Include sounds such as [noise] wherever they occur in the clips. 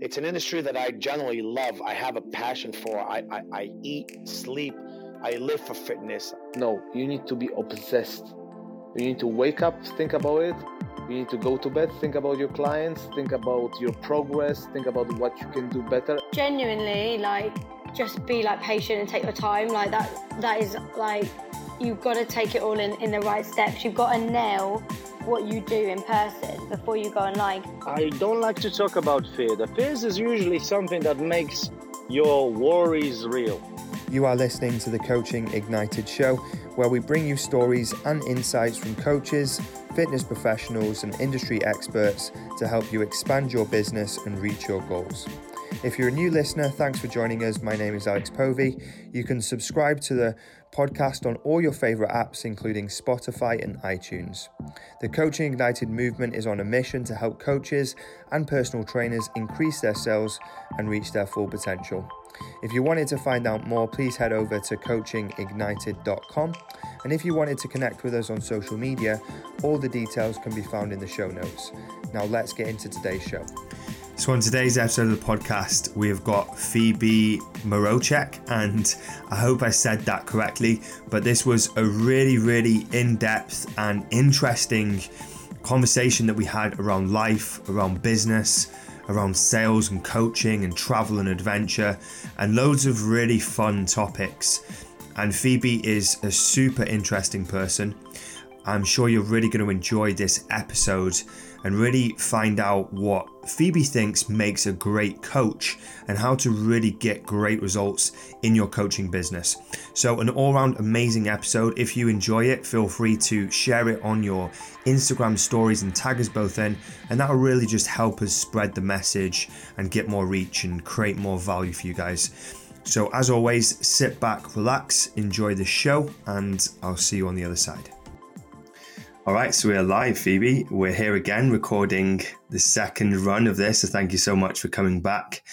It's an industry that I generally love. I have a passion for. I, I, I eat, sleep, I live for fitness. No, you need to be obsessed. You need to wake up, think about it. You need to go to bed, think about your clients, think about your progress, think about what you can do better. Genuinely, like, just be like patient and take your time. Like that, that is like, you've got to take it all in, in the right steps. You've got to nail what you do in person before you go online. I don't like to talk about fear. The fears is usually something that makes your worries real. You are listening to the Coaching Ignited show, where we bring you stories and insights from coaches, fitness professionals, and industry experts to help you expand your business and reach your goals. If you're a new listener, thanks for joining us. My name is Alex Povey. You can subscribe to the podcast on all your favorite apps, including Spotify and iTunes. The Coaching Ignited movement is on a mission to help coaches and personal trainers increase their sales and reach their full potential. If you wanted to find out more, please head over to coachingignited.com. And if you wanted to connect with us on social media, all the details can be found in the show notes. Now, let's get into today's show. So, on today's episode of the podcast, we have got Phoebe Mroczek, and I hope I said that correctly. But this was a really, really in depth and interesting conversation that we had around life, around business, around sales and coaching and travel and adventure, and loads of really fun topics. And Phoebe is a super interesting person. I'm sure you're really going to enjoy this episode and really find out what Phoebe thinks makes a great coach and how to really get great results in your coaching business. So, an all round amazing episode. If you enjoy it, feel free to share it on your Instagram stories and tag us both in, and that will really just help us spread the message and get more reach and create more value for you guys. So, as always, sit back, relax, enjoy the show, and I'll see you on the other side. All right, so we're live, Phoebe. We're here again recording the second run of this. So thank you so much for coming back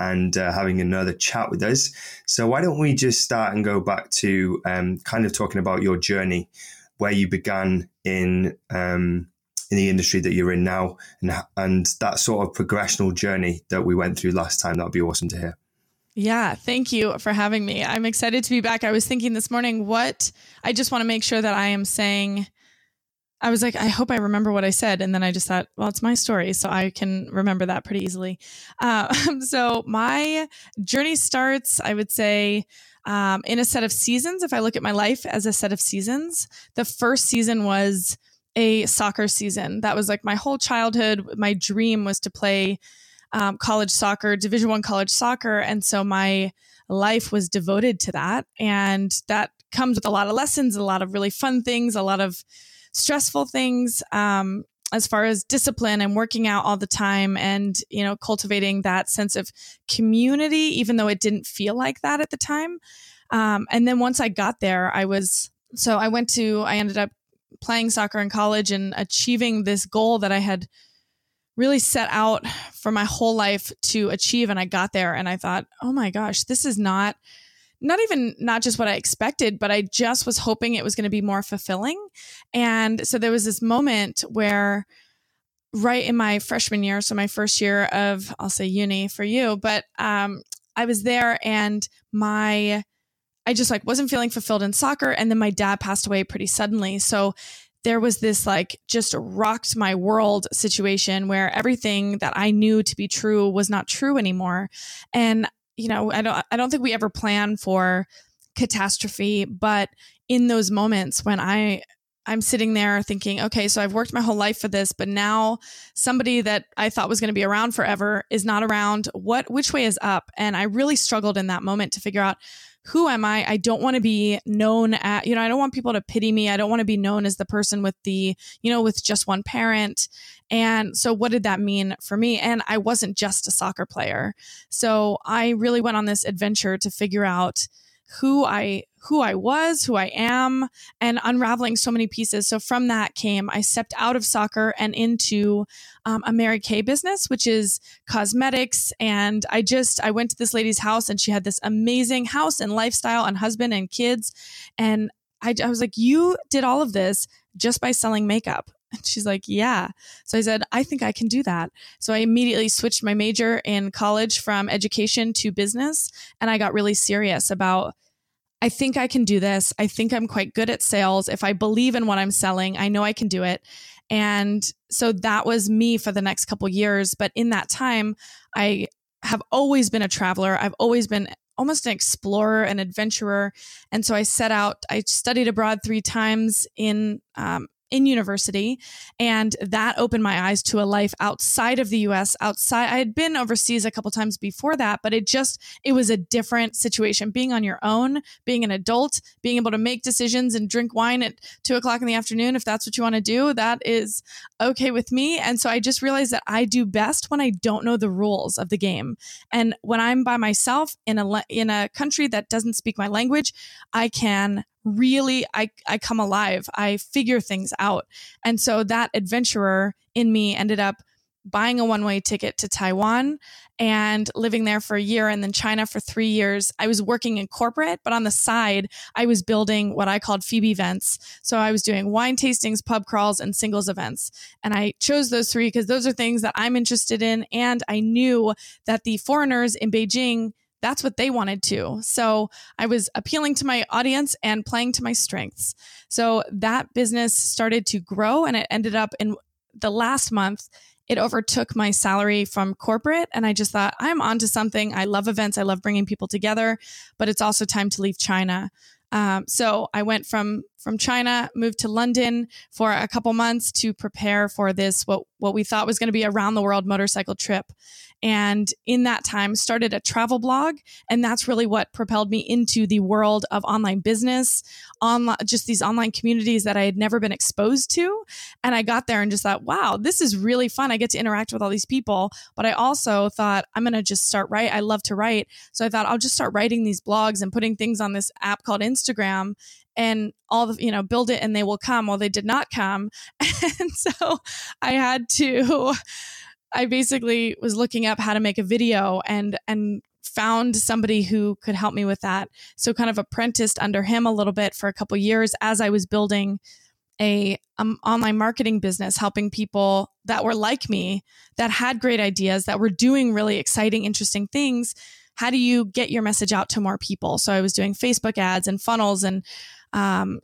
and uh, having another chat with us. So why don't we just start and go back to um, kind of talking about your journey, where you began in um, in the industry that you're in now, and and that sort of progressional journey that we went through last time. That would be awesome to hear. Yeah, thank you for having me. I'm excited to be back. I was thinking this morning, what I just want to make sure that I am saying I was like, I hope I remember what I said. And then I just thought, well, it's my story. So I can remember that pretty easily. Uh, [laughs] so my journey starts, I would say, um, in a set of seasons. If I look at my life as a set of seasons, the first season was a soccer season. That was like my whole childhood. My dream was to play um, college soccer, Division One college soccer. And so my life was devoted to that. And that comes with a lot of lessons, a lot of really fun things, a lot of stressful things um, as far as discipline and working out all the time and you know cultivating that sense of community even though it didn't feel like that at the time. Um, and then once i got there i was so i went to i ended up playing soccer in college and achieving this goal that i had really set out for my whole life to achieve and i got there and i thought oh my gosh this is not not even not just what I expected, but I just was hoping it was going to be more fulfilling. And so there was this moment where right in my freshman year, so my first year of I'll say uni for you, but um I was there and my I just like wasn't feeling fulfilled in soccer and then my dad passed away pretty suddenly. So there was this like just rocked my world situation where everything that I knew to be true was not true anymore. And you know, I don't I don't think we ever plan for catastrophe, but in those moments when I I'm sitting there thinking, okay, so I've worked my whole life for this, but now somebody that I thought was going to be around forever is not around. What which way is up? And I really struggled in that moment to figure out who am I? I don't want to be known at, you know, I don't want people to pity me. I don't want to be known as the person with the, you know, with just one parent. And so what did that mean for me? And I wasn't just a soccer player. So I really went on this adventure to figure out who I who I was, who I am, and unraveling so many pieces. So from that came I stepped out of soccer and into um, a Mary Kay business, which is cosmetics. And I just I went to this lady's house and she had this amazing house and lifestyle and husband and kids, and I, I was like, you did all of this just by selling makeup. And [laughs] she's like, Yeah. So I said, I think I can do that. So I immediately switched my major in college from education to business. And I got really serious about, I think I can do this. I think I'm quite good at sales. If I believe in what I'm selling, I know I can do it. And so that was me for the next couple years. But in that time, I have always been a traveler. I've always been almost an explorer, an adventurer. And so I set out, I studied abroad three times in um, in university. And that opened my eyes to a life outside of the US, outside. I had been overseas a couple times before that, but it just, it was a different situation. Being on your own, being an adult, being able to make decisions and drink wine at two o'clock in the afternoon, if that's what you want to do, that is okay with me. And so I just realized that I do best when I don't know the rules of the game. And when I'm by myself in a, in a country that doesn't speak my language, I can really I I come alive. I figure things out. And so that adventurer in me ended up buying a one-way ticket to Taiwan and living there for a year and then China for 3 years. I was working in corporate, but on the side, I was building what I called Phoebe events. So I was doing wine tastings, pub crawls and singles events. And I chose those three because those are things that I'm interested in and I knew that the foreigners in Beijing that's what they wanted to. So I was appealing to my audience and playing to my strengths. So that business started to grow and it ended up in the last month. It overtook my salary from corporate. And I just thought, I'm onto something. I love events. I love bringing people together, but it's also time to leave China. Um, so I went from from China, moved to London for a couple months to prepare for this what what we thought was going to be a round the world motorcycle trip. And in that time started a travel blog and that's really what propelled me into the world of online business online just these online communities that i had never been exposed to. And i got there and just thought wow this is really fun. I get to interact with all these people but i also thought i'm going to just start write i love to write. So i thought i'll just start writing these blogs and putting things on this app called instagram and all the you know build it and they will come. Well they did not come. [laughs] And so i had to I basically was looking up how to make a video and and found somebody who could help me with that. So kind of apprenticed under him a little bit for a couple years as I was building a um, online marketing business helping people that were like me that had great ideas that were doing really exciting interesting things. How do you get your message out to more people? So i was doing facebook ads and funnels and um,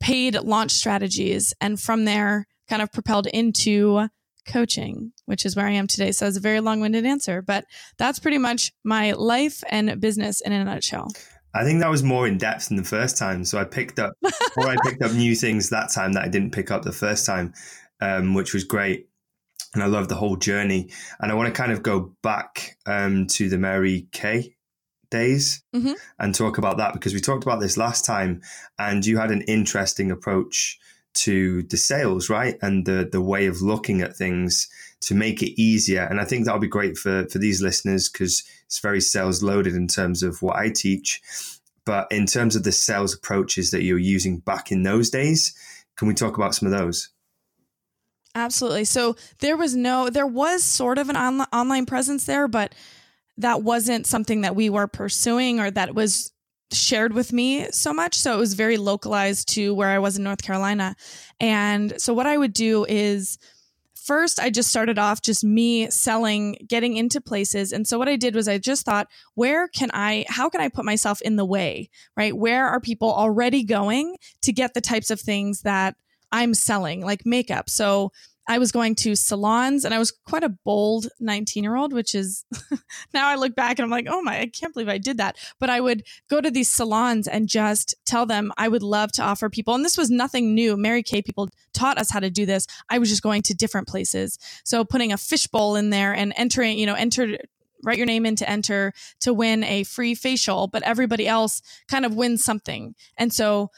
paid launch strategies and from there kind of propelled into coaching, which is where I am today. So it's a very long winded answer, but that's pretty much my life and business in a nutshell. I think that was more in depth than the first time. So I picked up, [laughs] or I picked up new things that time that I didn't pick up the first time, um, which was great. And I love the whole journey. And I want to kind of go back um, to the Mary Kay days mm-hmm. and talk about that because we talked about this last time and you had an interesting approach to the sales, right? And the the way of looking at things to make it easier. And I think that'll be great for for these listeners because it's very sales loaded in terms of what I teach. But in terms of the sales approaches that you're using back in those days, can we talk about some of those? Absolutely. So there was no, there was sort of an on- online presence there, but that wasn't something that we were pursuing or that was shared with me so much. So it was very localized to where I was in North Carolina. And so what I would do is first I just started off just me selling, getting into places. And so what I did was I just thought, where can I, how can I put myself in the way, right? Where are people already going to get the types of things that I'm selling, like makeup? So I was going to salons and I was quite a bold 19 year old, which is [laughs] now I look back and I'm like, oh my, I can't believe I did that. But I would go to these salons and just tell them I would love to offer people. And this was nothing new. Mary Kay people taught us how to do this. I was just going to different places. So putting a fishbowl in there and entering, you know, enter write your name in to enter to win a free facial, but everybody else kind of wins something. And so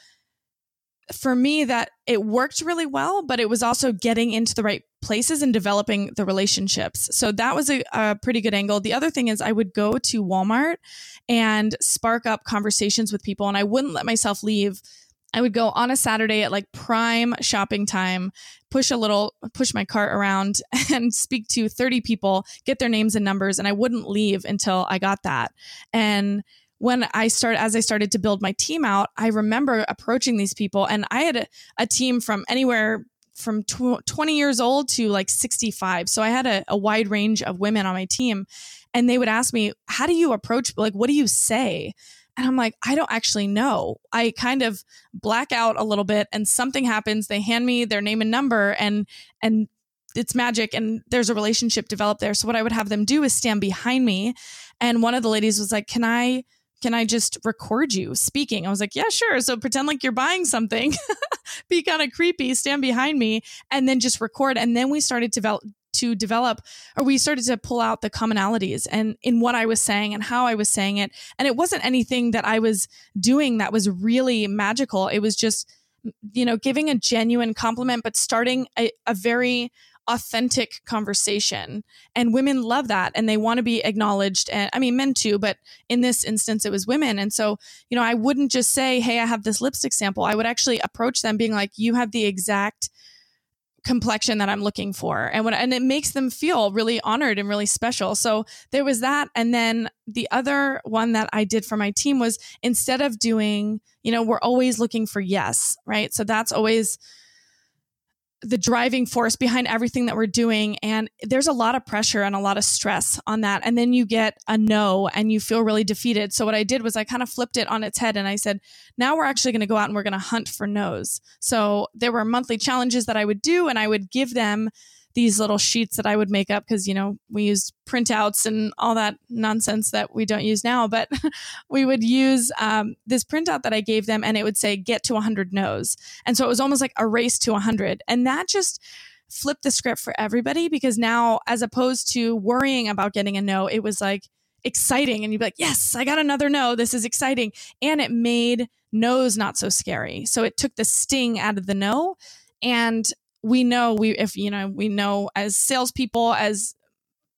for me that it worked really well but it was also getting into the right places and developing the relationships. So that was a, a, pretty good angle. The other thing is i would go to walmart and spark up conversations with people and i wouldn't let myself leave. I would go on a saturday at like prime shopping time push a little push my cart around [laughs] and speak to 30 people get their names and numbers and i wouldn't leave until i got that. And when I start as I started to build my team out, I remember approaching these people and I had a, a team from anywhere from tw- 20 years old to like 65. So I had a, a wide range of women on my team. And they would ask me, How do you approach, like, what do you say? And I'm like, I don't actually know. I kind of black out a little bit and something happens. They hand me their name and number and, and, it's magic and there's a relationship developed there. So what I would have them do is stand behind me. And one of the ladies was like, Can I can I just record you speaking? I was like, yeah, sure. So pretend like you're buying something, [laughs] be kind of creepy, stand behind me, and then just record. And then we started to develop to develop or we started to pull out the commonalities and in what I was saying and how I was saying it. And it wasn't anything that I was doing that was really magical. It was just, you know, giving a genuine compliment, but starting a, a very authentic conversation. And women love that and they want to be acknowledged. And I mean, men too, but in this instance, it was women. And so, you know, I wouldn't just say, Hey, I have this lipstick sample. I would actually approach them being like, you have the exact complexion that I'm looking for. And when, and it makes them feel really honored and really special. So there was that. And then the other one that I did for my team was instead of doing, you know, we're always looking for yes, right? So that's always, the driving force behind everything that we're doing. And there's a lot of pressure and a lot of stress on that. And then you get a no and you feel really defeated. So what I did was I kind of flipped it on its head and I said, now we're actually going to go out and we're going to hunt for no's. So there were monthly challenges that I would do and I would give them these little sheets that I would make up because, you know, we used printouts and all that nonsense that we don't use now. But [laughs] we would use um, this printout that I gave them and it would say, get to 100 no's. And so it was almost like a race to 100. And that just flipped the script for everybody because now, as opposed to worrying about getting a no, it was like, exciting and you'd be like yes i got another no this is exciting and it made no's not so scary so it took the sting out of the no and we know we if you know we know as salespeople as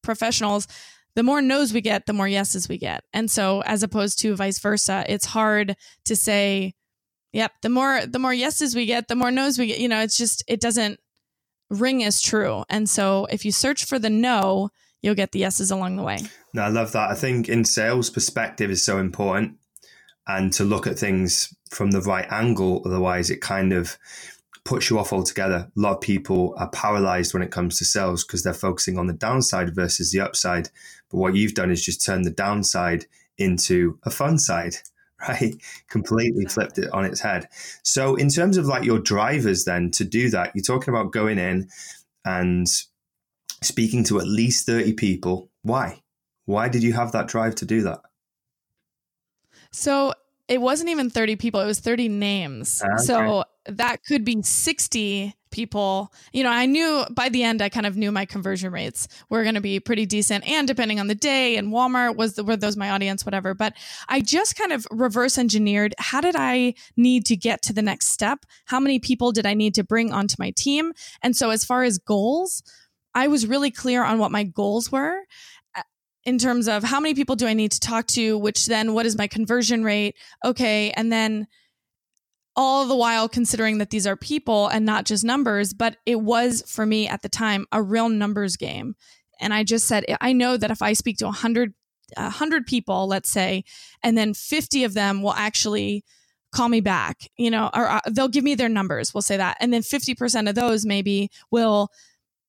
professionals the more no's we get the more yeses we get. And so as opposed to vice versa it's hard to say yep the more the more yeses we get the more no's we get. You know it's just it doesn't ring as true. And so if you search for the no you'll get the yeses along the way. No i love that. I think in sales perspective is so important. And to look at things from the right angle otherwise it kind of puts you off altogether. A lot of people are paralyzed when it comes to sales because they're focusing on the downside versus the upside. But what you've done is just turn the downside into a fun side, [laughs] right? Completely flipped it on its head. So, in terms of like your drivers, then to do that, you're talking about going in and speaking to at least 30 people. Why? Why did you have that drive to do that? So, it wasn't even 30 people, it was 30 names. Ah, okay. So that could be 60 people. You know, I knew by the end, I kind of knew my conversion rates were going to be pretty decent. And depending on the day and Walmart was the, were those my audience, whatever. But I just kind of reverse engineered. How did I need to get to the next step? How many people did I need to bring onto my team? And so as far as goals, I was really clear on what my goals were uh, in terms of how many people do I need to talk to, which then what is my conversion rate? Okay. And then all the while considering that these are people and not just numbers, but it was for me at the time a real numbers game. And I just said, I know that if I speak to 100, 100 people, let's say, and then 50 of them will actually call me back, you know, or uh, they'll give me their numbers, we'll say that. And then 50% of those maybe will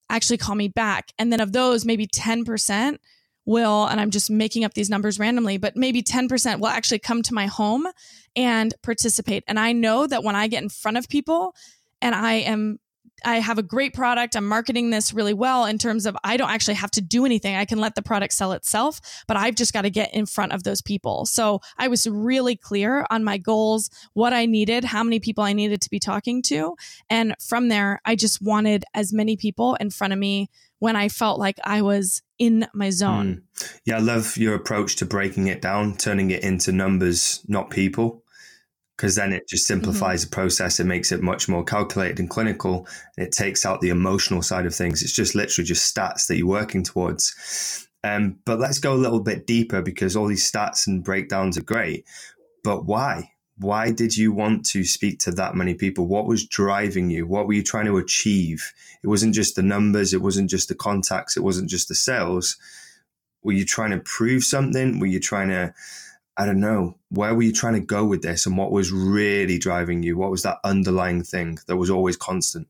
actually call me back. And then of those, maybe 10% will, and I'm just making up these numbers randomly, but maybe 10% will actually come to my home and participate. And I know that when I get in front of people and I am I have a great product. I'm marketing this really well in terms of I don't actually have to do anything. I can let the product sell itself, but I've just got to get in front of those people. So I was really clear on my goals, what I needed, how many people I needed to be talking to. And from there, I just wanted as many people in front of me when I felt like I was in my zone. Mm. Yeah, I love your approach to breaking it down, turning it into numbers, not people, because then it just simplifies mm-hmm. the process. It makes it much more calculated and clinical, and it takes out the emotional side of things. It's just literally just stats that you're working towards. Um, but let's go a little bit deeper because all these stats and breakdowns are great. But why? Why did you want to speak to that many people? What was driving you? What were you trying to achieve? It wasn't just the numbers, it wasn't just the contacts, it wasn't just the sales. Were you trying to prove something? Were you trying to, I don't know, where were you trying to go with this? And what was really driving you? What was that underlying thing that was always constant?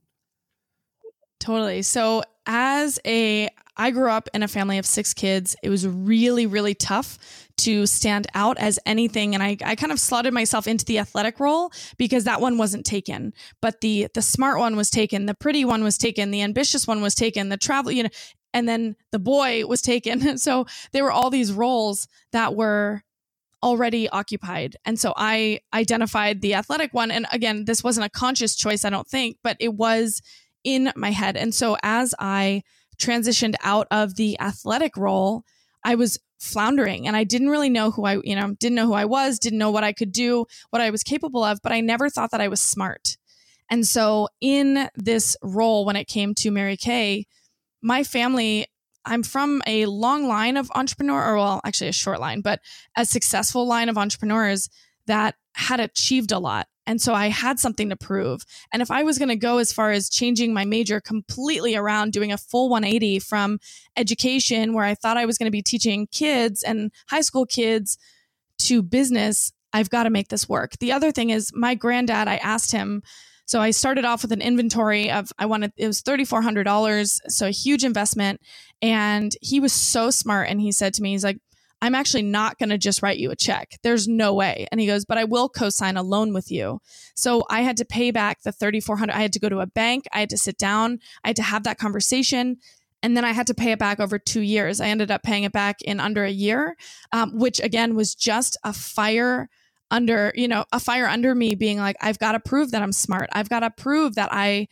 Totally. So, as a I grew up in a family of six kids. It was really, really tough to stand out as anything. And I, I kind of slotted myself into the athletic role because that one wasn't taken. But the the smart one was taken, the pretty one was taken, the ambitious one was taken, the travel, you know, and then the boy was taken. [laughs] So there were all these roles that were already occupied. And so I identified the athletic one. And again, this wasn't a conscious choice, I don't think, but it was in my head. And so as I transitioned out of the athletic role, I was floundering and I didn't really know who I, you know, didn't know who I was, didn't know what I could do, what I was capable of, but I never thought that I was smart. And so in this role, when it came to Mary Kay, my family, I'm from a long line of entrepreneur, or well, actually a short line, but a successful line of entrepreneurs that had achieved a lot. And so I had something to prove. And if I was going to go as far as changing my major completely around, doing a full 180 from education, where I thought I was going to be teaching kids and high school kids to business, I've got to make this work. The other thing is, my granddad, I asked him, so I started off with an inventory of I wanted it was thirty four hundred dollars, so a huge investment. And he was so smart, and he said to me, he's like, I'm actually not going to just write you a check. There's no way. And he goes, but I will co-sign a loan with you. So I had to pay back the 3400. I had to go to a bank. I had to sit down. I had to have that conversation. And then I had to pay it back over two years. I ended up paying it back in under a year, um, which again was just a fire under, you know, a fire under me being like, I've got to prove that I'm smart. I've got to prove that I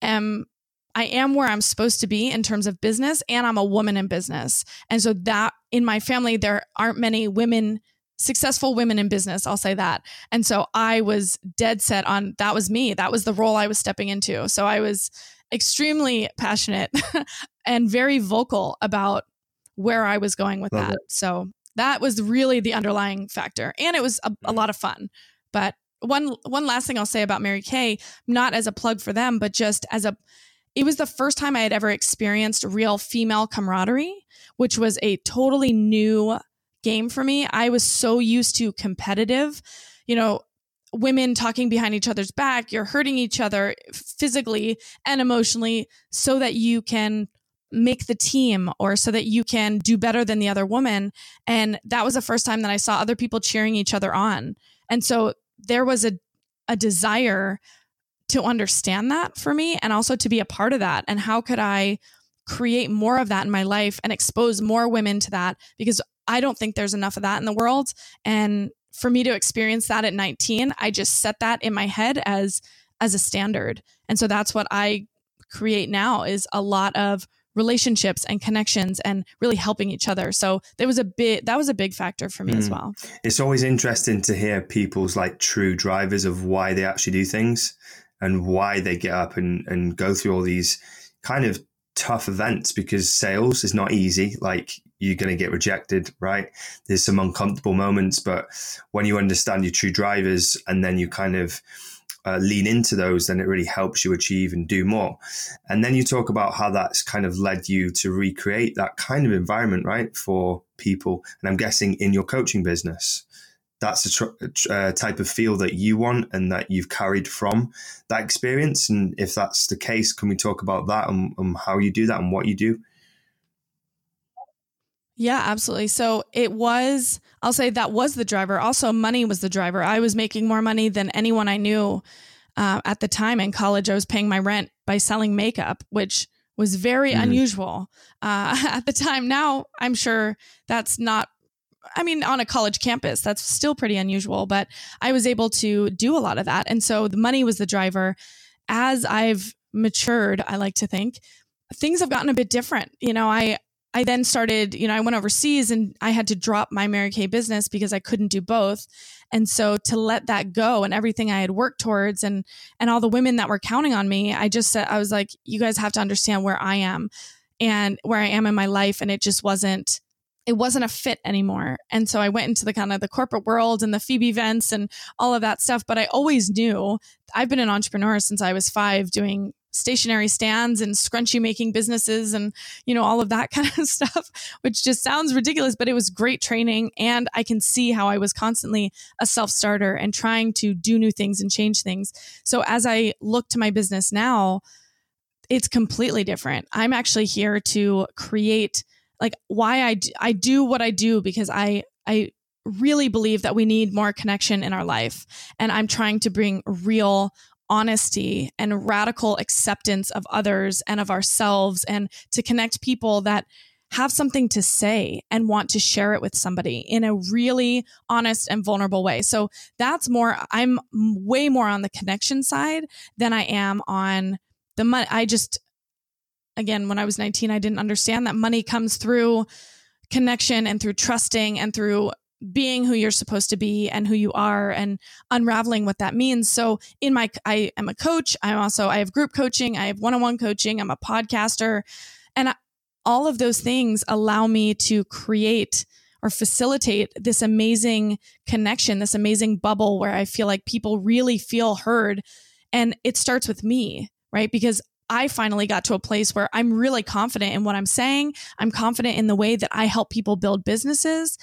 am I am where I'm supposed to be in terms of business and I'm a woman in business. And so that in my family there aren't many women successful women in business, I'll say that. And so I was dead set on that was me. That was the role I was stepping into. So I was extremely passionate [laughs] and very vocal about where I was going with Love that. It. So that was really the underlying factor. And it was a, a mm-hmm. lot of fun. But one one last thing I'll say about Mary Kay, not as a plug for them, but just as a it was the first time I had ever experienced real female camaraderie, which was a totally new game for me. I was so used to competitive, you know, women talking behind each other's back, you're hurting each other physically and emotionally so that you can make the team or so that you can do better than the other woman. And that was the first time that I saw other people cheering each other on. And so there was a, a desire to understand that for me and also to be a part of that. And how could I create more of that in my life and expose more women to that? Because I don't think there's enough of that in the world. And for me to experience that at 19, I just set that in my head as as a standard. And so that's what I create now is a lot of relationships and connections and really helping each other. So there was a bit that was a big factor for me mm. as well. It's always interesting to hear people's like true drivers of why they actually do things and why they get up and, and go through all these kind of tough events because sales is not easy. Like you're going to get rejected, right? There's some uncomfortable moments, but when you understand your true drivers and then you kind of uh, lean into those, then it really helps you achieve and do more. And then you talk about how that's kind of led you to recreate that kind of environment, right, for people. And I'm guessing in your coaching business that's a tr- uh, type of feel that you want and that you've carried from that experience. And if that's the case, can we talk about that and, and how you do that and what you do? Yeah, absolutely. So it was, I'll say that was the driver. Also, money was the driver. I was making more money than anyone I knew uh, at the time in college. I was paying my rent by selling makeup, which was very mm. unusual uh, [laughs] at the time. Now, I'm sure that's not I mean, on a college campus, that's still pretty unusual, but I was able to do a lot of that. And so the money was the driver. As I've matured, I like to think, things have gotten a bit different. You know, I, I then started, you know, I went overseas and I had to drop my Mary Kay business because I couldn't do both. And so to let that go and everything I had worked towards and and all the women that were counting on me, I just said I was like, you guys have to understand where I am and where I am in my life. And it just wasn't it wasn't a fit anymore. And so I went into the kind of the corporate world and the Phoebe events and all of that stuff. But I always knew I've been an entrepreneur since I was five doing stationary stands and scrunchie making businesses and you know all of that [laughs] kind of stuff which just sounds ridiculous but it was great training and i can see how i was constantly a self-starter and trying to do new things and change things so as i look to my business now it's completely different. I'm actually here to create like why I do, I do what I do because I I really believe that we need more connection in our life and I'm trying to bring real honesty and radical acceptance of others and of ourselves and to connect people that have something to say and want to share it with somebody in a really honest and vulnerable way. So that's more, I'm way more on the connection side than I am on the money. I just, again, when I was 19, I didn't understand that money comes through connection and through trusting and through being who you're supposed to be and who you are and unraveling what that means. So in my I am a coach, I'm also I have group coaching, I have one-on-one coaching, I'm a podcaster. And I, all of those things allow me to create or facilitate this amazing connection, this amazing bubble where I feel like people really feel heard. And it starts with me, right? Because I finally got to a place where I'm really confident in what I'm saying. I'm confident in the way that I help people build businesses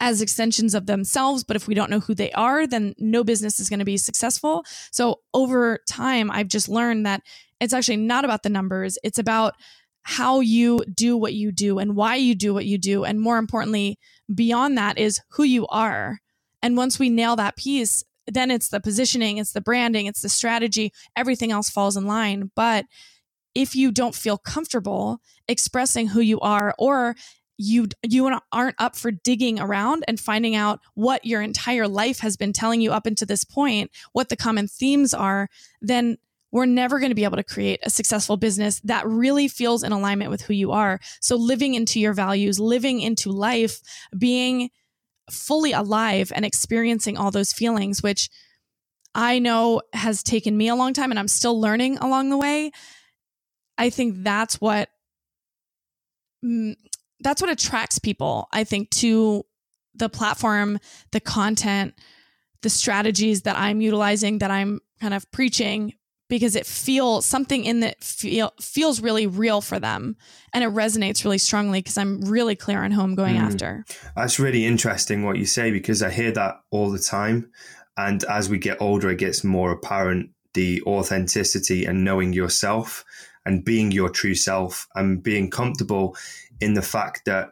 as extensions of themselves. But if we don't know who they are, then no business is going to be successful. So over time, I've just learned that it's actually not about the numbers, it's about how you do what you do and why you do what you do. And more importantly, beyond that is who you are. And once we nail that piece, then it's the positioning, it's the branding, it's the strategy, everything else falls in line. But if you don't feel comfortable expressing who you are or you you aren't up for digging around and finding out what your entire life has been telling you up until this point, what the common themes are, then we're never going to be able to create a successful business that really feels in alignment with who you are. So living into your values, living into life, being fully alive and experiencing all those feelings, which I know has taken me a long time and I'm still learning along the way. I think that's what mm, that's what attracts people, I think, to the platform, the content, the strategies that I'm utilizing, that I'm kind of preaching, because it feels something in that feel feels really real for them and it resonates really strongly because I'm really clear on who I'm going mm. after. That's really interesting what you say because I hear that all the time. And as we get older, it gets more apparent the authenticity and knowing yourself and being your true self and being comfortable in the fact that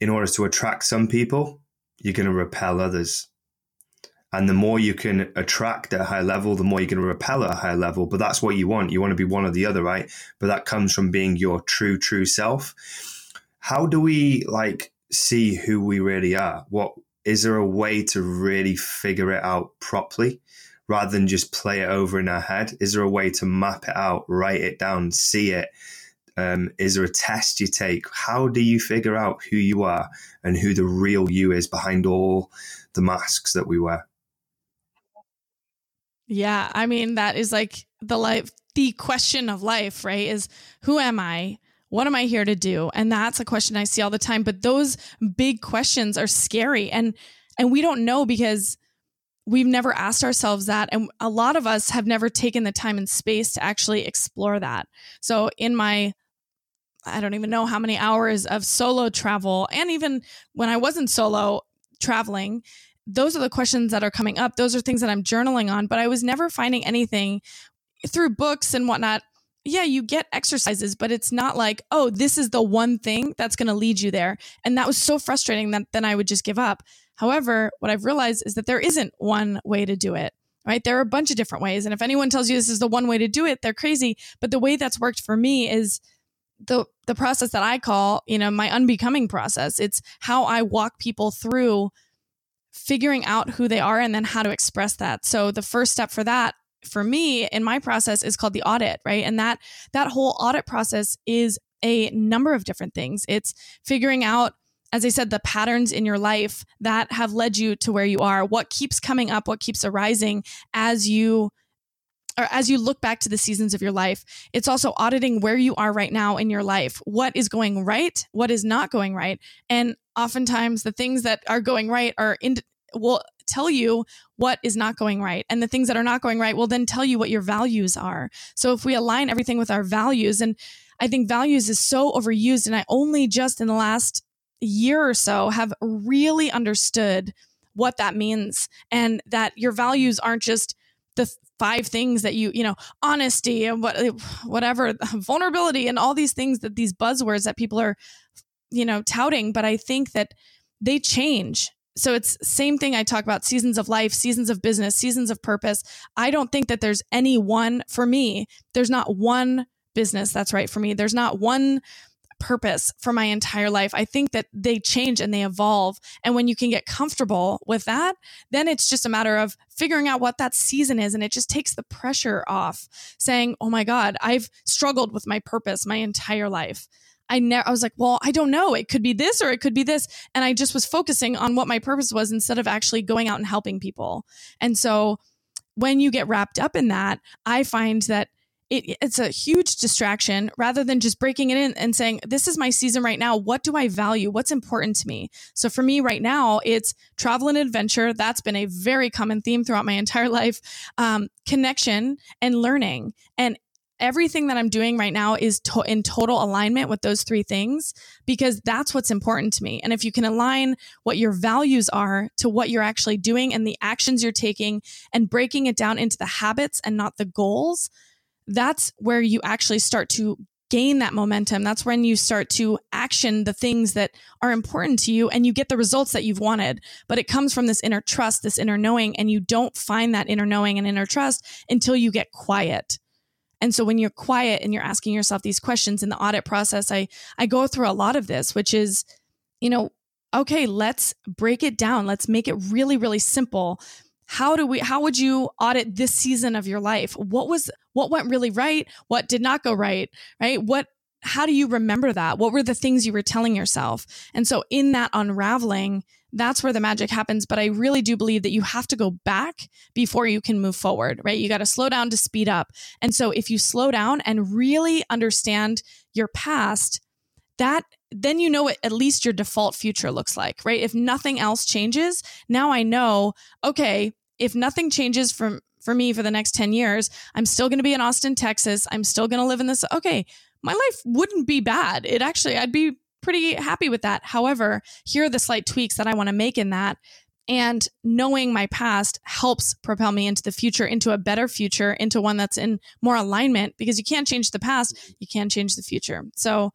in order to attract some people, you're going to repel others. And the more you can attract at a high level, the more you're going to repel at a high level. But that's what you want. You want to be one or the other, right? But that comes from being your true, true self. How do we like see who we really are? What is there a way to really figure it out properly? rather than just play it over in our head? Is there a way to map it out, write it down, see it? Um, is there a test you take? How do you figure out who you are and who the real you is behind all the masks that we wear? Yeah, I mean that is like the life the question of life, right? Is who am I? What am I here to do? And that's a question I see all the time, but those big questions are scary and and we don't know because we've never asked ourselves that and a lot of us have never taken the time and space to actually explore that so in my i don't even know how many hours of solo travel and even when i wasn't solo traveling those are the questions that are coming up those are things that i'm journaling on but i was never finding anything through books and whatnot yeah, you get exercises, but it's not like, oh, this is the one thing that's going to lead you there. And that was so frustrating that then I would just give up. However, what I've realized is that there isn't one way to do it, right? There are a bunch of different ways. And if anyone tells you this is the one way to do it, they're crazy. But the way that's worked for me is the the process that I call, you know, my unbecoming process. It's how I walk people through figuring out who they are and then how to express that. So the first step for that for me in my process is called the audit, right? And that that whole audit process is a number of different things. It's figuring out as I said, the patterns in your life that have led you to where you are, what keeps coming up, what keeps arising as you or as you look back to the seasons of your life, it's also auditing where you are right now in your life. What is going right? What is not going right? And oftentimes the things that are going right are in, will tell you what is not going right. And the things that are not going right will then tell you what your values are. So if we align everything with our values, and I think values is so overused, and I only just in the last year or so have really understood what that means and that your values aren't just the five things that you, you know, honesty and what, whatever, [laughs] vulnerability and all these things that these buzzwords that people are, you know, touting. But I think that they change. So it's same thing I talk about seasons of life, seasons of business, seasons of purpose. I don't think that there's any one for me. There's not one business that's right for me. There's not one purpose for my entire life. I think that they change and they evolve. And when you can get comfortable with that, then it's just a matter of figuring out what that season is. And it just takes the pressure off saying, oh my God, I've struggled with my purpose my entire life. I never, I was like, well, I don't know. It could be this or it could be this. And I just was focusing on what my purpose was instead of actually going out and helping people. And so when you get wrapped up in that, I find that it, it's a huge distraction rather than just breaking it in and saying, This is my season right now. What do I value? What's important to me? So for me right now, it's travel and adventure. That's been a very common theme throughout my entire [laughs] life. Um, connection and learning. And everything that I'm doing right now is to- in total alignment with those three things because that's what's important to me. And if you can align what your values are to what you're actually doing and the actions you're taking and breaking it down into the habits and not the goals, that's where you actually start to gain that momentum. That's when you start to action the things that are important to you and you get the results that you've wanted. But it comes from this inner trust, this inner knowing, and you don't find that inner knowing and inner trust until you get quiet. And so when you're quiet and you're asking yourself these questions in the audit process, I I go through a lot of this, which is, you know, okay, let's break it down. Let's make it really, really simple. How do we how would you audit this season of your life? What was what went really right? What did not go right right? What how do you remember that? What were the things you were telling yourself? And so in that unraveling that's where the magic happens but i really do believe that you have to go back before you can move forward right you got to slow down to speed up and so if you slow down and really understand your past that then you know what at least your default future looks like, right? If nothing else changes, now I know, okay, if nothing changes from for me for the next 10 years, I'm still going to be in Austin, Texas. I'm still going to live in this. Okay, my life wouldn't be bad. It actually, I'd be pretty happy with that. However, here are the slight tweaks that I want to make in that. And knowing my past helps propel me into the future, into a better future, into one that's in more alignment because you can't change the past, you can change the future. So,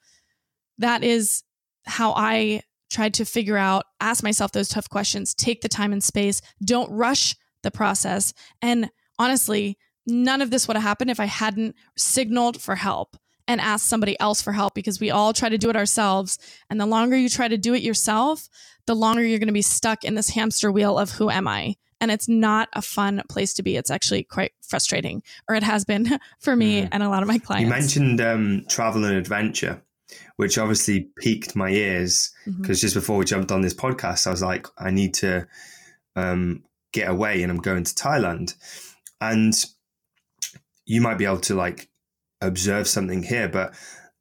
that is how I tried to figure out, ask myself those tough questions, take the time and space, don't rush the process. And honestly, none of this would have happened if I hadn't signaled for help and ask somebody else for help because we all try to do it ourselves. And the longer you try to do it yourself, the longer you're going to be stuck in this hamster wheel of who am I? And it's not a fun place to be. It's actually quite frustrating, or it has been [laughs] for me mm. and a lot of my clients. You mentioned um, travel and adventure which obviously piqued my ears because mm-hmm. just before we jumped on this podcast, I was like, I need to um, get away and I'm going to Thailand. And you might be able to like observe something here, but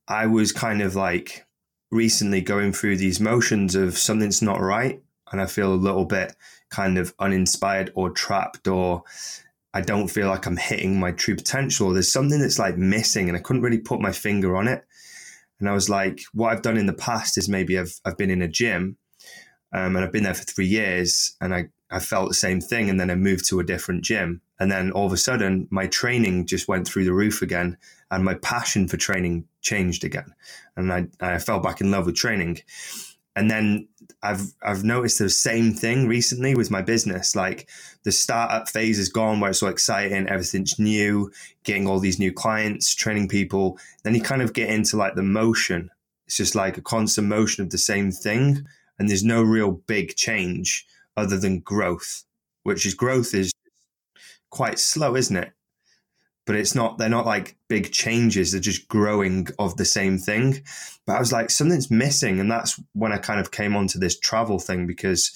I was kind of like recently going through these motions of something's not right. And I feel a little bit kind of uninspired or trapped or I don't feel like I'm hitting my true potential. There's something that's like missing and I couldn't really put my finger on it. And I was like, what I've done in the past is maybe I've, I've been in a gym um, and I've been there for three years and I, I felt the same thing. And then I moved to a different gym. And then all of a sudden, my training just went through the roof again and my passion for training changed again. And I, I fell back in love with training. And then I've I've noticed the same thing recently with my business. Like the startup phase is gone, where it's so exciting, everything's new, getting all these new clients, training people. Then you kind of get into like the motion. It's just like a constant motion of the same thing, and there's no real big change other than growth, which is growth is quite slow, isn't it? but it's not they're not like big changes they're just growing of the same thing. But i was like something's missing. And that's when i kind of came onto this travel thing because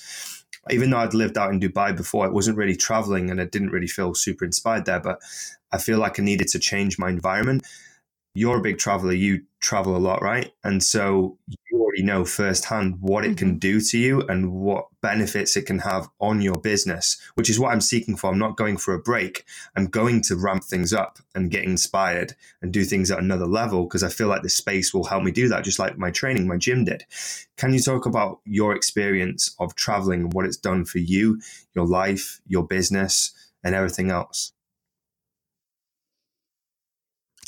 even though i'd lived out in dubai before it wasn't really traveling and i didn't really feel super inspired there. But i feel like i needed to change my environment you're a big traveler you travel a lot right and so you already know firsthand what it mm-hmm. can do to you and what benefits it can have on your business, which is what I'm seeking for. I'm not going for a break. I'm going to ramp things up and get inspired and do things at another level because I feel like the space will help me do that, just like my training, my gym did. Can you talk about your experience of traveling and what it's done for you, your life, your business, and everything else?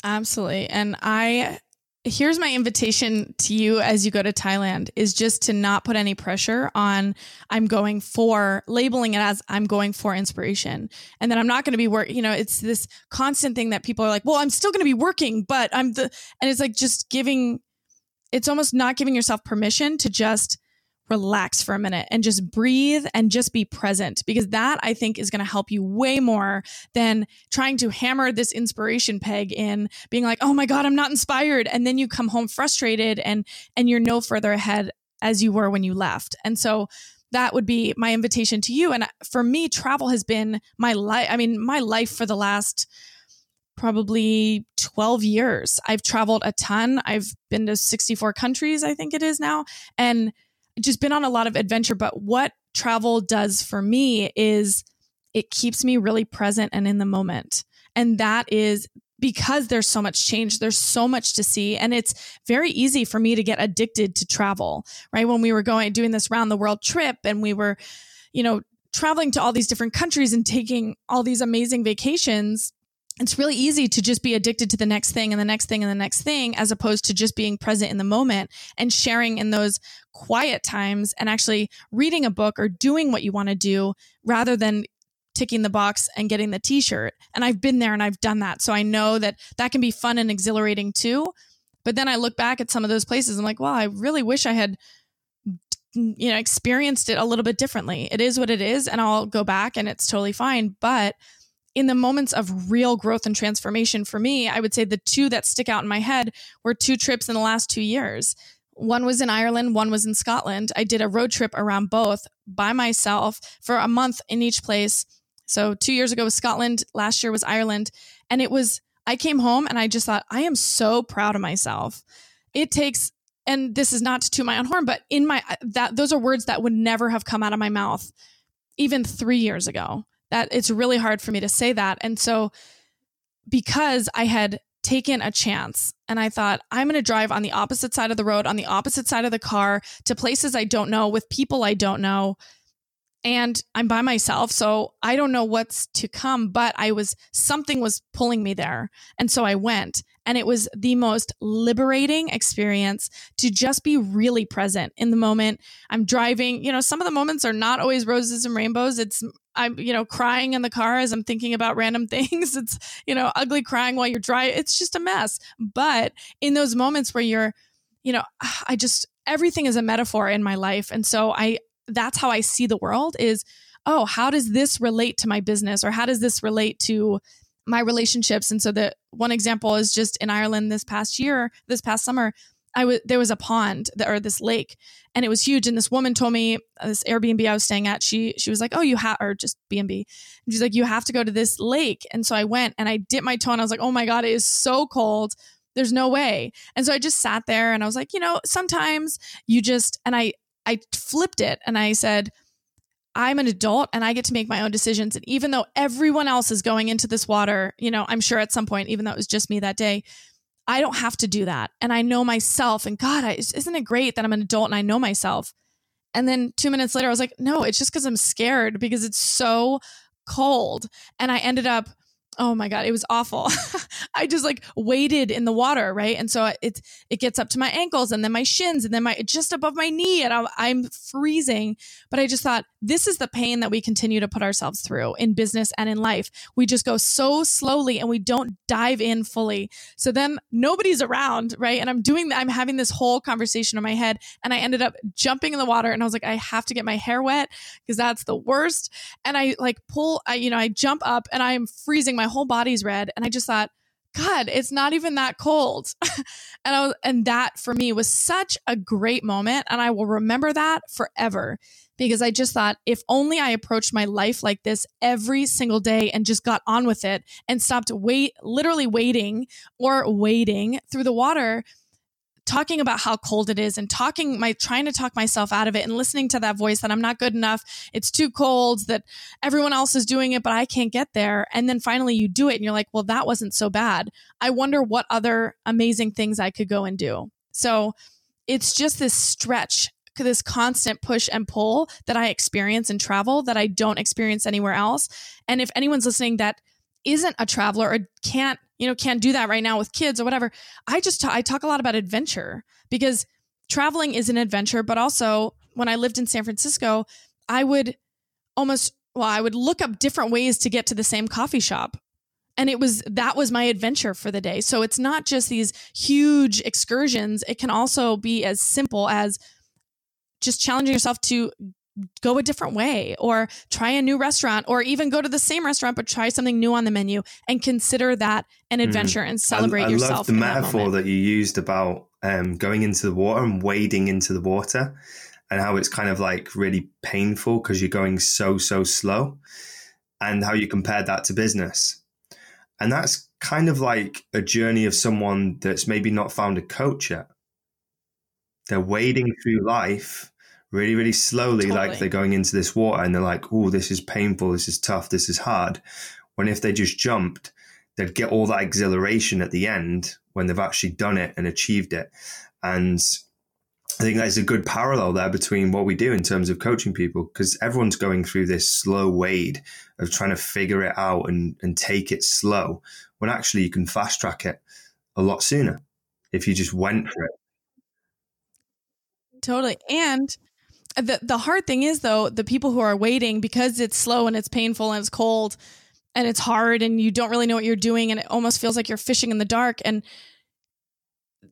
Absolutely. And I here's my invitation to you as you go to Thailand is just to not put any pressure on I'm going for labeling it as I'm going for inspiration and then I'm not going to be work you know it's this constant thing that people are like well I'm still going to be working but I'm the and it's like just giving it's almost not giving yourself permission to just relax for a minute and just breathe and just be present because that I think is going to help you way more than trying to hammer this inspiration peg in being like, "Oh my god, I'm not inspired." And then you come home frustrated and and you're no further ahead as you were when you left. And so that would be my invitation to you and for me travel has been my life I mean my life for the last probably 12 years. I've traveled a ton. I've been to 64 countries, I think it is now. And just been on a lot of adventure. But what travel does for me is it keeps me really present and in the moment. And that is because there's so much change, there's so much to see. And it's very easy for me to get addicted to travel, right? When we were going, doing this round the world trip and we were, you know, traveling to all these different countries and taking all these amazing vacations, it's really easy to just be addicted to the next thing and the next thing and the next thing as opposed to just being present in the moment and sharing in those quiet times and actually reading a book or doing what you want to do rather than ticking the box and getting the t-shirt. And I've been there and I've done that. So I know that that can be fun and exhilarating too. But then I look back at some of those places and I'm like wow I really wish I had you know experienced it a little bit differently. It is what it is and I'll go back and it's totally fine. But in the moments of real growth and transformation for me, I would say the two that stick out in my head were two trips in the last two years. One was in Ireland, one was in Scotland. I did a road trip around both by myself for a month in each place. So, two years ago was Scotland, last year was Ireland. And it was, I came home and I just thought, I am so proud of myself. It takes, and this is not to my own horn, but in my, that, those are words that would never have come out of my mouth even three years ago that it's really hard for me to say that. And so because I had taken a chance and I thought, I'm going to drive on the opposite side of the road, on the opposite side of the car to places I don't know with people I don't know. And I'm by myself, so I don't know what's to come, but I was, something was pulling me there. And so I went. And it was the most liberating experience to just be really present in the moment. I'm driving, you know, some of the moments are not always roses and rainbows. It's, I'm, you know, crying in the car as I'm thinking about random [laughs] things. It's, you know, ugly crying while you're driving. It's just a mess. But in those moments where you're, you know, [sighs] I just, everything is a metaphor in my life. And so I, that's how I see the world is, oh, how does this relate to my business? Or how does this relate to, my relationships. And so the one example is just in Ireland this past year, this past summer, I was there was a pond that, or this lake, and it was huge. And this woman told me uh, this Airbnb I was staying at. She she was like, "Oh, you have," or just B and B. She's like, "You have to go to this lake." And so I went and I dipped my toe, and I was like, "Oh my god, it is so cold." There's no way. And so I just sat there and I was like, you know, sometimes you just and I I flipped it and I said, I'm an adult and I get to make my own decisions. And even though everyone else is going into this water, you know, I'm sure at some point, even though it was just me that day, I don't have to do that. And I know myself. And God, I, isn't it great that I'm an adult and I know myself? And then two minutes later, I was like, no, it's just because I'm scared because it's so cold. And I ended up oh my god it was awful. [laughs] I just like waded in the water right? And so it it gets up to my ankles and then my shins and then my just above my knee and I'm, I'm freezing. But i just thought this is the pain that we continue to put ourselves through in business and in life. We just go so slowly and we don't dive in fully. So then nobody's around right? And i'm doing i'm having this whole conversation in my head and i ended up jumping in the water and i was like i have to get my hair wet because that's the worst. And i like pull i you know i jump up and i'm freezing my my whole body's red. And I just thought, God, it's not even that cold. [laughs] and I was, and that for me was such a great moment. And I will remember that forever because I just thought if only I approached my life like this every single day and just got on with it and stopped wait, literally waiting or wading through the water talking about how cold it is and talking my trying to talk myself out of it and listening to that voice that I'm not good enough, it's too cold, that everyone else is doing it but I can't get there. And then finally you do it and you're like, "Well, that wasn't so bad. I wonder what other amazing things I could go and do." So, it's just this stretch this constant push and pull that I experience in travel that I don't experience anywhere else. And if anyone's listening that isn't a traveler or can't you know, can't do that right now with kids or whatever. I just ta- I talk a lot about adventure because traveling is an adventure, but also when I lived in San Francisco, I would almost well, I would look up different ways to get to the same coffee shop. And it was that was my adventure for the day. So it's not just these huge excursions. It can also be as simple as just challenging yourself to go a different way or try a new restaurant or even go to the same restaurant but try something new on the menu and consider that an hmm. adventure mm. and celebrate I, I yourself. I love the metaphor that, that, you used about um, going into the water and wading into the water and how it's kind of like really painful because you're going so, so slow and how you compared that to business. And that's kind of like a journey of someone that's maybe not found a coach yet. They're wading through life really, really slowly, totally. like they're going into this water and they're like, oh, this is painful, this is tough, this is hard. When if they just jumped, they'd get all that exhilaration at the end when they've actually done it and achieved it. And I think that's a good parallel there between what we do in terms of coaching people because everyone's going through this slow wade of trying to figure it out and, and take it slow when actually you can fast track it a lot sooner if you just went for it. Totally. And the the hard thing is though, the people who are waiting because it's slow and it's painful and it's cold and it's hard and you don't really know what you're doing and it almost feels like you're fishing in the dark and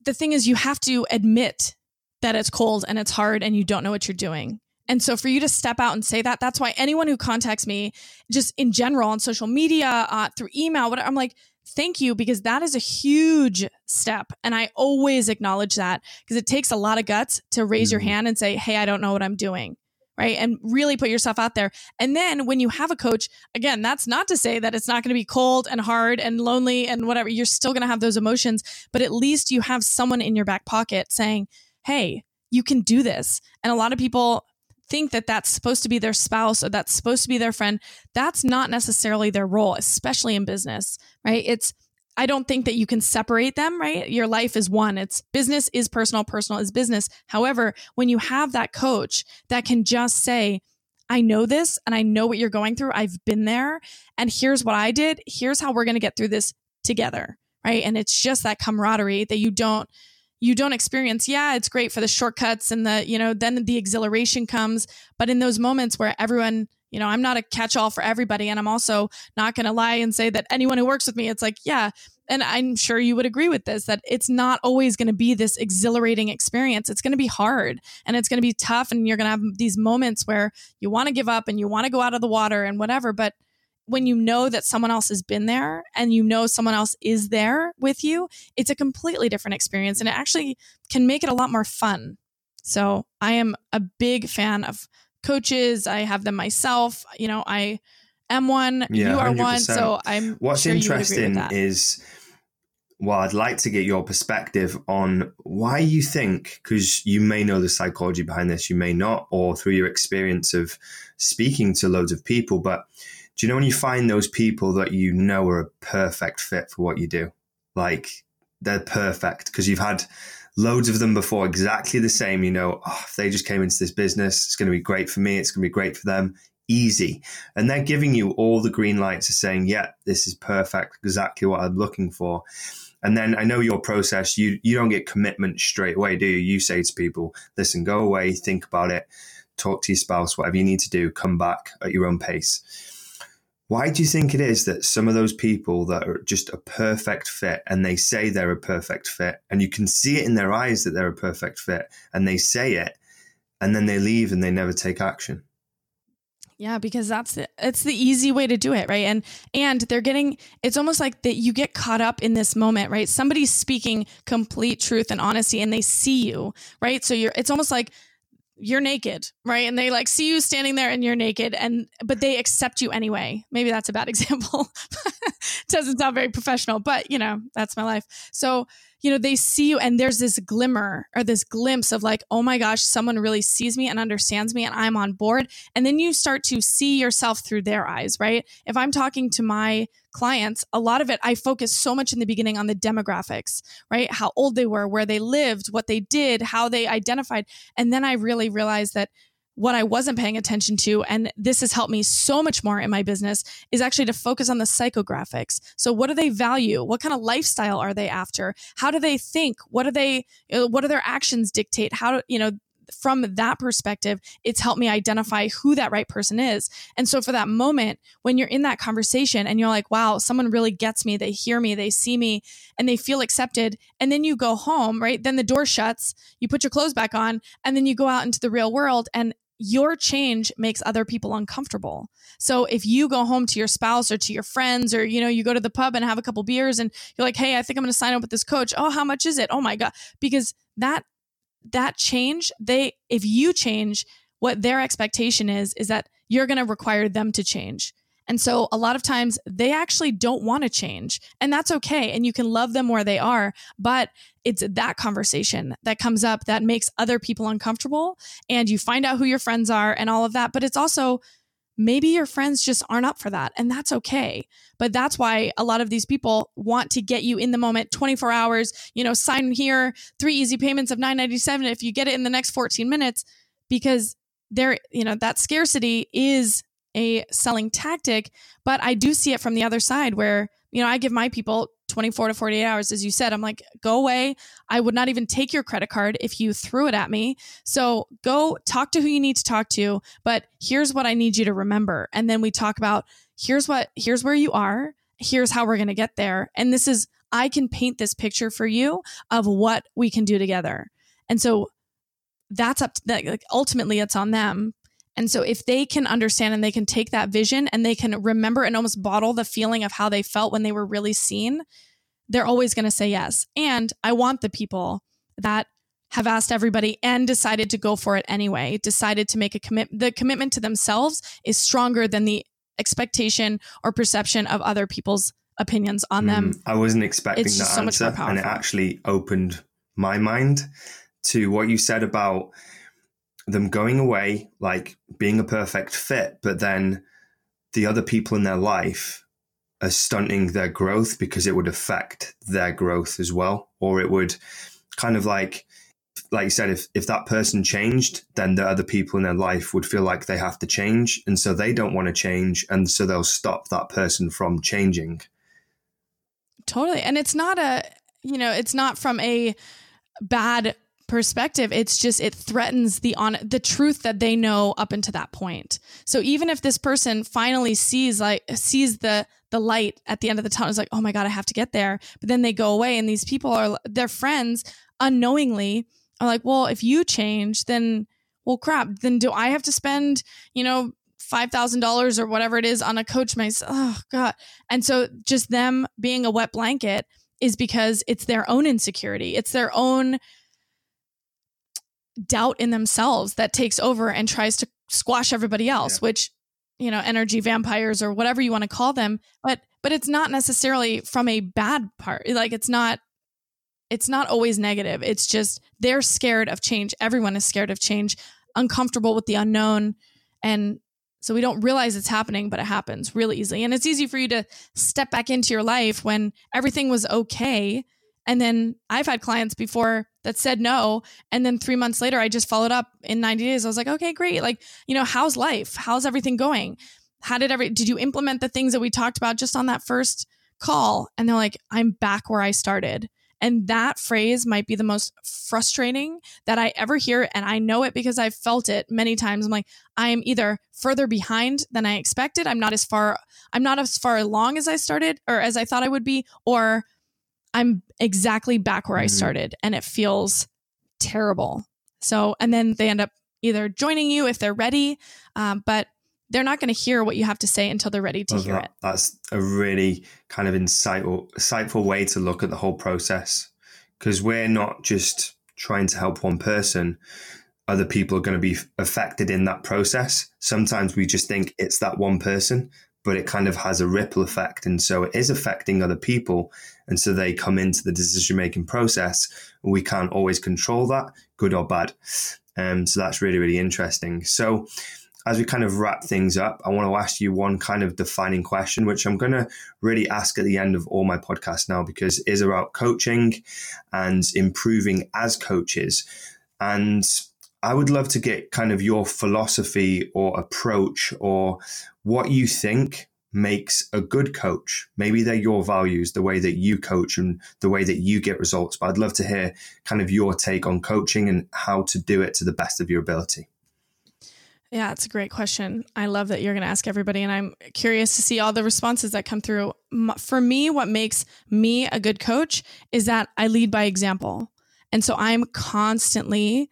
the thing is you have to admit that it's cold and it's hard and you don't know what you're doing. And so for you to step out and say that, that's why anyone who contacts me just in general on social media, uh, through email, whatever, I'm like, thank you because that is a huge step and i always acknowledge that because it takes a lot of guts to raise mm-hmm. your hand and say hey i don't know what i'm doing right? And really put yourself out there. And then when you have a coach again that's not to say that it's not going to be cold and hard and lonely and whatever you're still going to have those emotions but at least you have someone in your back pocket saying hey you can do this. And a lot of people think that that's supposed to be their spouse or that's supposed to be their friend, that's not necessarily their role, especially in business, right? It's, I don't think that you can separate them, right? Your life is one. It's business is personal, personal is business. However, when you have that coach that can just say, I know this and I know what you're going through. I've been there. And here's what I did. Here's how we're going to get through this together. Right. And it's just that camaraderie that you don't you don't experience yeah it's great for the shortcuts and the you know then the exhilaration comes. But in those moments where everyone you know i'm not a catch all for everybody and i'm also not going to lie and say that anyone who works with me it's like yeah. And i'm sure you would agree with this that it's not always going to be this exhilarating experience. It's going to be hard and it's going to be tough and you're going to have these moments where you want to give up and you want to go out of the water and whatever but when you know that someone else has been there and you know someone else is there with you, it's a completely different experience and it actually can make it a lot more fun. So I am a big fan of coaches. I have them myself. You know, I am one. Yeah, you are 100%. one. So I'm. What's sure interesting is, well, I'd like to get your perspective on why you think, because you may know the psychology behind this, you may not, or through your experience of speaking to loads of people, but do you know when you find those people that you know are a perfect fit for what you do? Like they're perfect because you've had loads of them before, exactly the same. You know, oh, if they just came into this business, it's going to be great for me. It's going to be great for them. Easy. And they're giving you all the green lights of saying, yeah, this is perfect, exactly what I'm looking for. And then I know your process, you, you don't get commitment straight away, do you? You say to people, listen, go away, think about it, talk to your spouse, whatever you need to do, come back at your own pace why do you think it is that some of those people that are just a perfect fit and they say they're a perfect fit and you can see it in their eyes that they're a perfect fit and they say it and then they leave and they never take action? Yeah, because that's the, it's the easy way to do it, right? And and they're getting it's almost like that you get caught up in this moment, right? Somebody's speaking complete truth and honesty and they see you, right? So you're it's almost like you're naked, right? And they like see you standing there and you're naked and but they accept you anyway. Maybe that's a bad [laughs] example. Doesn't sound very professional, but you know, that's my life. So, you know, they see you and there's this glimmer or this glimpse of like, oh my gosh, someone really sees me and understands me and I'm on board. And then you start to see yourself through their eyes, right? If I'm talking to my clients, a lot of it, I focus so much in the beginning on the demographics, right? How old they were, where they lived, what they did, how they identified. And then I really realized that what I wasn't paying attention to, and this has helped me so much more in my business, is actually to focus on the psychographics. So, what do they value? What kind of lifestyle are they after? How do they think? What do they? What do their actions dictate? How do you know? From that perspective, it's helped me identify who that right person is. And so, for that moment, when you're in that conversation and you're like, wow, someone really gets me, they hear me, they see me, and they feel accepted. And then you go home, right? Then the door shuts, you put your clothes back on, and then you go out into the real world. And your change makes other people uncomfortable. So if you go home to your spouse or to your friends or you know you go to the pub and have a couple beers and you're like, "Hey, I think I'm going to sign up with this coach." "Oh, how much is it?" "Oh my god." Because that that change, they if you change, what their expectation is is that you're going to require them to change. And so a lot of times they actually don't want to change, and that's okay. And you can love them where they are, but it's that conversation that comes up that makes other people uncomfortable. And you find out who your friends are and all of that. But it's also maybe your friends just aren't up for that, and that's okay. But that's why a lot of these people want to get you in the moment 24 hours, you know, sign here, three easy payments of 997 if you get it in the next 14 minutes, because there, you know, that scarcity is a selling tactic, but I do see it from the other side where, you know, I give my people 24 to 48 hours, as you said. I'm like, go away. I would not even take your credit card if you threw it at me. So go talk to who you need to talk to, but here's what I need you to remember. And then we talk about here's what, here's where you are, here's how we're going to get there. And this is, I can paint this picture for you of what we can do together. And so that's up to that. Like ultimately, it's on them and so if they can understand and they can take that vision and they can remember and almost bottle the feeling of how they felt when they were really seen, they're always going to say yes. And I want the people that have asked everybody and decided to go for it anyway, decided to make a commit the commitment to themselves is stronger than the expectation or perception of other people's opinions on them. Mm, I wasn't expecting It's that so much answer and it actually opened my mind to what you said about them going away, like being a perfect fit, but then the other people in their life are stunting their growth because it would affect their growth as well. Or it would kind of like, like you said, if, if that person changed, then the other people in their life would feel like they have to change. And so they don't want to change. And so they'll stop that person from changing. Totally. And it's not a, you know, it's not from a bad perspective. It's just it threatens the on the truth that they know up until that point. So even if this person finally sees like sees the the light at the end of the tunnel, it's like, oh my God, I have to get there. But then they go away and these people are their friends unknowingly are like, well, if you change, then well crap, then do I have to spend, you know, five thousand dollars or whatever it is on a coach myself. Oh God. And so just them being a wet blanket is because it's their own insecurity. It's their own doubt in themselves that takes over and tries to squash everybody else, Yeah. which, you know, energy vampires or whatever you want to call them. But but it's not necessarily from a bad part. Like it's not it's not always negative. It's just they're scared of change. Everyone is scared of change, uncomfortable with the unknown. And so we don't realize it's happening, but it happens really easily. And it's easy for you to step back into your life when everything was okay. And then I've had clients before that said no. And then three months later, I just followed up in 90 days. I was like, okay, great. Like, you know, how's life? How's everything going? How did every, did you implement the things that we talked about just on that first call? And they're like, I'm back where I started. And that phrase might be the most frustrating that I ever hear. And I know it because I've felt it many times. I'm like, I'm either further behind than I expected. I'm not as far, I'm not as far along as I started or as I thought I would be, or I'm exactly back where I Mhm. started and it feels terrible. So, and then they end up either joining you if they're ready, um, but they're not going to hear what you have to say until they're ready to Love hear that. it. That's a really kind of insightful, insightful way to look at the whole process because we're not just trying to help one person. Other people are going to be affected in that process. Sometimes we just think it's that one person, but it kind of has a ripple effect. And so it is affecting other people. And so they come into the decision making process. We can't always control that, good or bad. Um, so that's really, really interesting. So, as we kind of wrap things up, I want to ask you one kind of defining question, which I'm going to really ask at the end of all my podcasts now because it is about coaching and improving as coaches. And I would love to get kind of your philosophy or approach or what you think makes a good coach. Maybe they're your values, the way that you coach and the way that you get results. But I'd love to hear kind of your take on coaching and how to do it to the best of your ability. Yeah, it's a great question. I love that you're going to ask everybody, and I'm curious to see all the responses that come through. For me, what makes me a good coach is that I lead by example. And so I'm constantly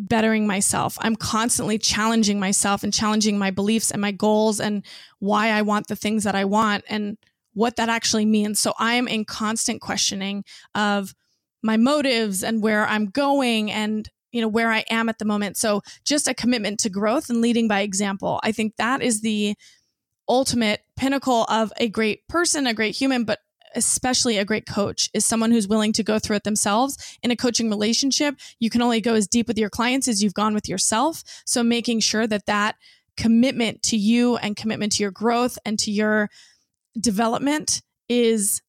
bettering myself. I'm constantly challenging myself and challenging my beliefs and my goals and why I want the things that I want and what that actually means. So I'm in constant questioning of my motives and where I'm going and you know where I am at the moment. So just a commitment to growth and leading by example. I think that is the ultimate pinnacle of a great person, a great human, but especially a great coach is someone who's willing to go through it themselves. In a coaching relationship you can only go as deep with your clients as you've gone with yourself. So making sure that that commitment to you and commitment to your growth and to your development is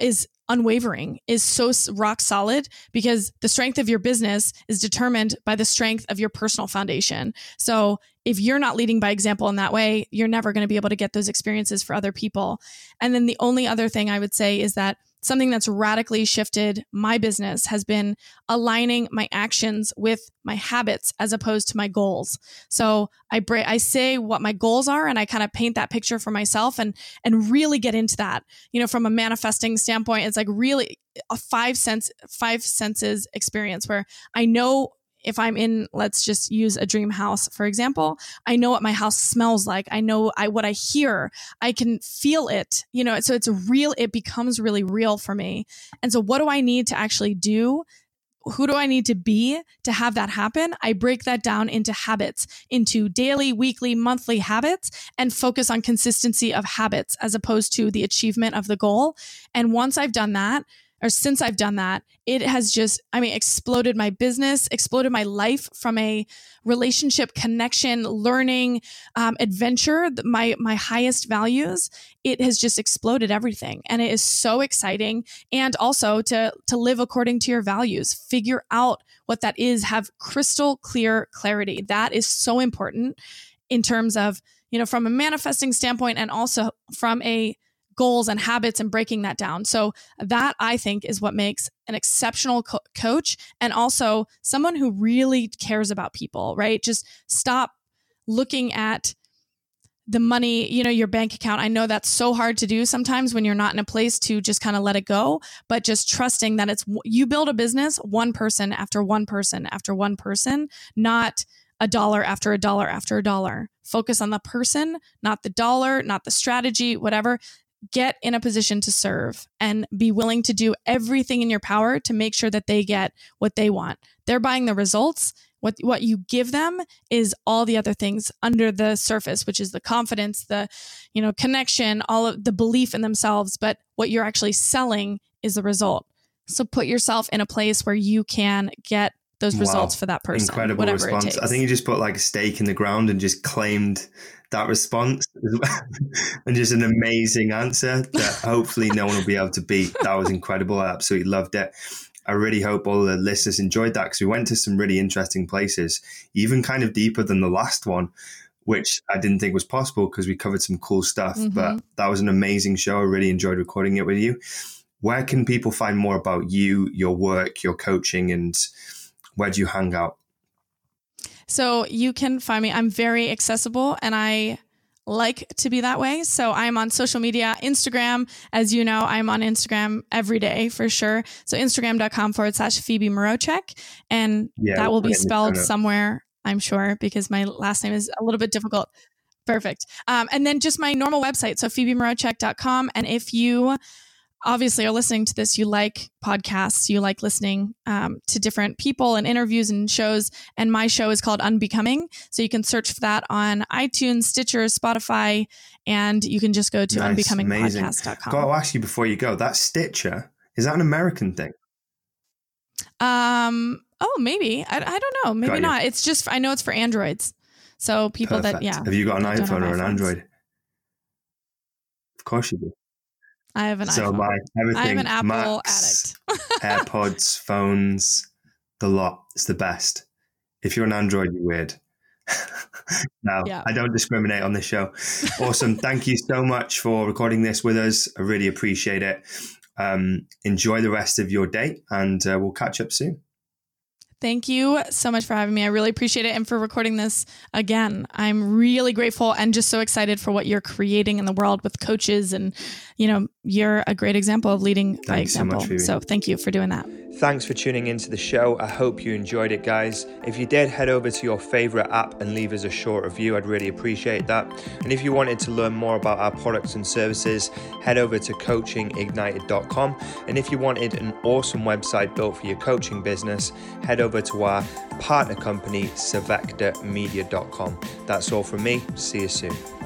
is unwavering is so rock solid because the strength of your business is determined by the strength of your personal foundation. So if you're not leading by example in that way, you're never going to be able to get those experiences for other people. And then the only other thing I would say is that something that's radically shifted my business has been aligning my actions with my habits as opposed to my goals. So I bra- I say what my goals are and I kind of paint that picture for myself and and really get into that. You know, from a manifesting standpoint, it's like really a five sense five senses experience where I know if I'm in, let's just use a dream house, for example, I know what my house smells like. I know I, what I hear. I can feel it, you know, so it's real. It becomes really real for me. And so what do I need to actually do? Who do I need to be to have that happen? I break that down into habits, into daily, weekly, monthly habits and focus on consistency of habits as opposed to the achievement of the goal. And once I've done that, or since I've done that, it has just, I mean, exploded my business, exploded my life from a relationship, connection, learning, um, adventure, my my highest values. It has just exploded everything, and it is so exciting. And also to to live according to your values, figure out what that is, have crystal clear clarity. That is so important in terms of you know from a manifesting standpoint, and also from a goals and habits and breaking that down. So that I think is what makes an exceptional co- coach and also someone who really cares about people, right? Just stop looking at the money, you know, your bank account. I know that's so hard to do sometimes when you're not in a place to just kind of let it go, but just trusting that it's you build a business one person after one person after one person, not a dollar after a dollar after a dollar. Focus on the person, not the dollar, not the strategy, whatever get in a position to serve and be willing to do everything in your power to make sure that they get what they want. They're buying the results. What what you give them is all the other things under the surface, which is the confidence, the you know, connection, all of the belief in themselves, but what you're actually selling is the result. So put yourself in a place where you can get those wow. results for that person. Incredible response. I think you just put like a stake in the ground and just claimed that response [laughs] and just an amazing answer that hopefully no one will be able to beat. That was incredible. I absolutely loved it. I really hope all the listeners enjoyed that because we went to some really interesting places, even kind of deeper than the last one, which I didn't think was possible because we covered some cool stuff. Mm-hmm. But that was an amazing show. I really enjoyed recording it with you. Where can people find more about you, your work, your coaching, and where do you hang out? So you can find me. I'm very accessible and I like to be that way. So I'm on social media, Instagram. As you know, I'm on Instagram every day for sure. So Instagram.com forward slash Phoebe Mroczek. And yeah, that will be spelled somewhere, I'm sure, because my last name is a little bit difficult. Perfect. Um, and then just my normal website. So PhoebeMroczek.com. And if you obviously are listening to this, you like podcasts, you like listening um, to different people and interviews and shows. And my show is called Unbecoming. So you can search for that on iTunes, Stitcher, Spotify, and you can just go to nice, unbecomingpodcast.com. Got to ask you before you go that Stitcher, is that an American thing? Um, oh, maybe. I, I don't know. Maybe not. It's just, I know it's for Androids. So people Perfect. that, yeah. Have you got an iPhone or an Android? Of course you do. I have an so iPhone. my everything. I have an Apple Macs, addict. [laughs] AirPods, phones, the lot. It's the best. If you're an Android, you're weird. [laughs] no, Yeah. I don't discriminate on this show. Awesome. [laughs] Thank you so much for recording this with us. I really appreciate it. Um, enjoy the rest of your day and uh, we'll catch up soon. Thank you so much for having me. I really appreciate it and for recording this again. I'm really grateful and just so excited for what you're creating in the world with coaches and you know, you're a great example of leading by Thanks so much, example. So, thank you for doing that. Thanks for tuning into the show. I hope you enjoyed it, guys. If you did, head over to your favorite app and leave us a short review. I'd really appreciate that. And if you wanted to learn more about our products and services, head over to coachingignited.com. And if you wanted an awesome website built for your coaching business, head over to our partner company, savectamedia.com. That's all from me. See you soon.